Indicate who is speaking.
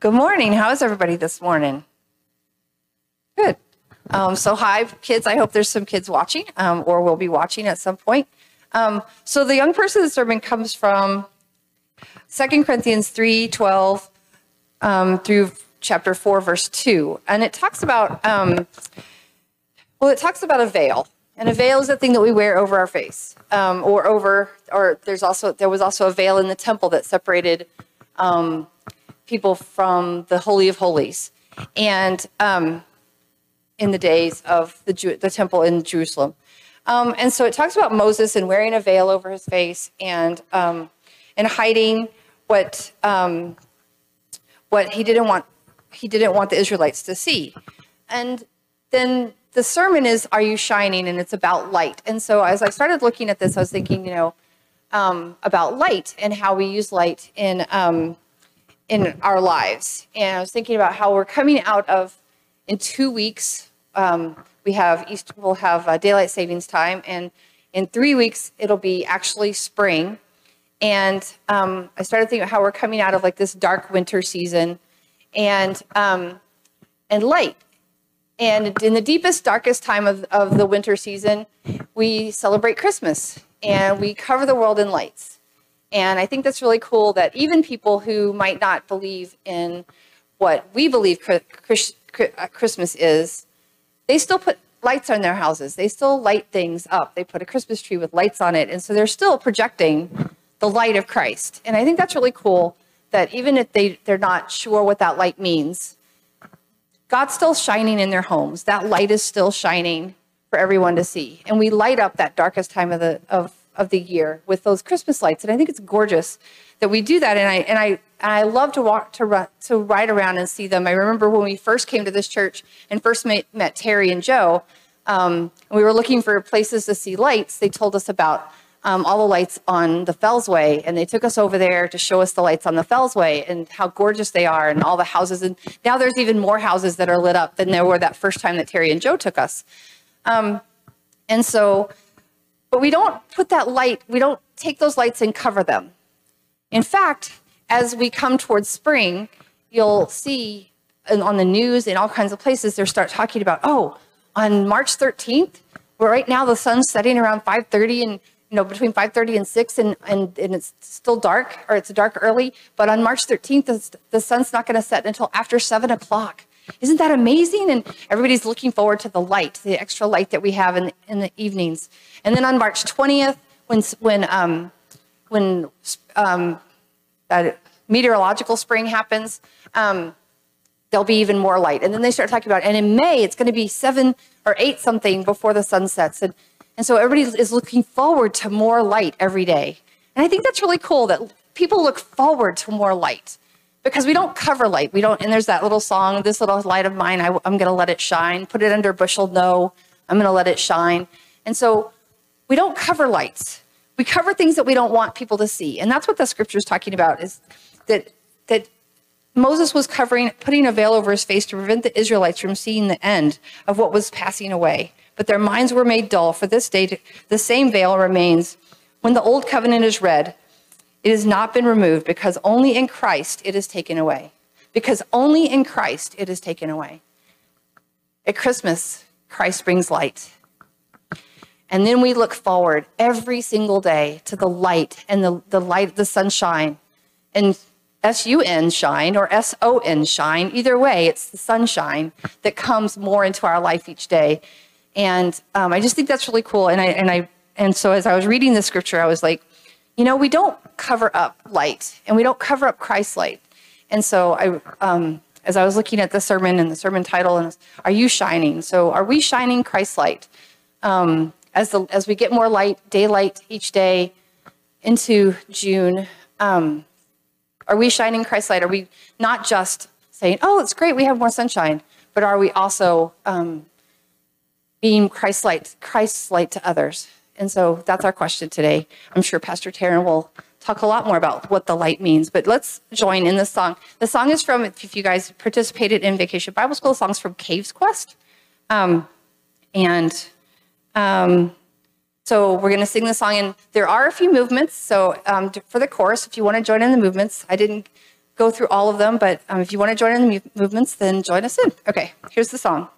Speaker 1: Good morning. How is everybody this morning? Good. Um, so, hi, kids. I hope there's some kids watching um, or will be watching at some point. Um, so, the young person's sermon comes from 2 Corinthians 3 12 um, through chapter 4, verse 2. And it talks about, um, well, it talks about a veil. And a veil is a thing that we wear over our face um, or over, or there's also, there was also a veil in the temple that separated people from the Holy of Holies. And um, in the days of the, Jew- the temple in Jerusalem. Um, and so it talks about Moses and wearing a veil over his face and, um, and hiding what, um, what he didn't want, he didn't want the Israelites to see. And then the sermon is, Are You Shining? And it's about light. And so as I started looking at this, I was thinking, you know, um, about light and how we use light in, um, in our lives. And I was thinking about how we're coming out of, in two weeks, um, we have East, we'll have uh, daylight savings time, and in three weeks it'll be actually spring. And um, I started thinking about how we're coming out of like this dark winter season, and um, and light. And in the deepest, darkest time of, of the winter season, we celebrate Christmas and we cover the world in lights. And I think that's really cool that even people who might not believe in what we believe uh, Christmas is, they still put lights on their houses. They still light things up. They put a Christmas tree with lights on it. And so they're still projecting the light of Christ. And I think that's really cool that even if they, they're not sure what that light means, God's still shining in their homes. That light is still shining for everyone to see. And we light up that darkest time of the of, of the year with those Christmas lights. And I think it's gorgeous that we do that. And I and I and I love to walk to run, to ride around and see them. I remember when we first came to this church and first met, met Terry and Joe. Um, and we were looking for places to see lights. They told us about um, all the lights on the Fellsway, and they took us over there to show us the lights on the Fellsway and how gorgeous they are, and all the houses. And now there's even more houses that are lit up than there were that first time that Terry and Joe took us. Um, and so, but we don't put that light. We don't take those lights and cover them. In fact, as we come towards spring, you'll see on the news in all kinds of places they start talking about, oh, on March 13th, where right now the sun's setting around 5:30 and you know, between 5.30 and 6 and, and, and it's still dark or it's dark early. But on March 13th, the, the sun's not going to set until after 7 o'clock. Isn't that amazing? And everybody's looking forward to the light, the extra light that we have in, in the evenings. And then on March 20th, when, when, um, when um, that meteorological spring happens, um, there'll be even more light. And then they start talking about, and in May, it's going to be 7 or 8 something before the sun sets. And and so everybody is looking forward to more light every day. And I think that's really cool that people look forward to more light because we don't cover light. We don't, and there's that little song, this little light of mine, I, am going to let it shine. Put it under a bushel, no, I'm going to let it shine. And so we don't cover lights. We cover things that we don't want people to see. And that's what the scripture is talking about is that, that Moses was covering, putting a veil over his face to prevent the Israelites from seeing the end of what was passing away but their minds were made dull. For this day, the same veil remains. When the old covenant is read, it has not been removed because only in Christ it is taken away. Because only in Christ it is taken away. At Christmas, Christ brings light. And then we look forward every single day to the light and the, the light, the sunshine. And S U N shine or S O N shine, either way, it's the sunshine that comes more into our life each day. And um, I just think that's really cool. And I and I and so as I was reading the scripture, I was like, you know, we don't cover up light, and we don't cover up Christ's light. And so I, um, as I was looking at the sermon and the sermon title, and are you shining? So are we shining Christ's light? Um, as the as we get more light, daylight each day into June, um, are we shining Christ's light? Are we not just saying, "Oh, it's great, we have more sunshine," but are we also um, being Christ-like, Christ-like to others. And so that's our question today. I'm sure Pastor Taryn will talk a lot more about what the light means, but let's join in this song. The song is from, if you guys participated in Vacation Bible School, song's from Caves Quest. Um, and um, so we're going to sing the song, and there are a few movements. So um, for the chorus, if you want to join in the movements, I didn't go through all of them, but um, if you want to join in the movements, then join us in. Okay, here's the song.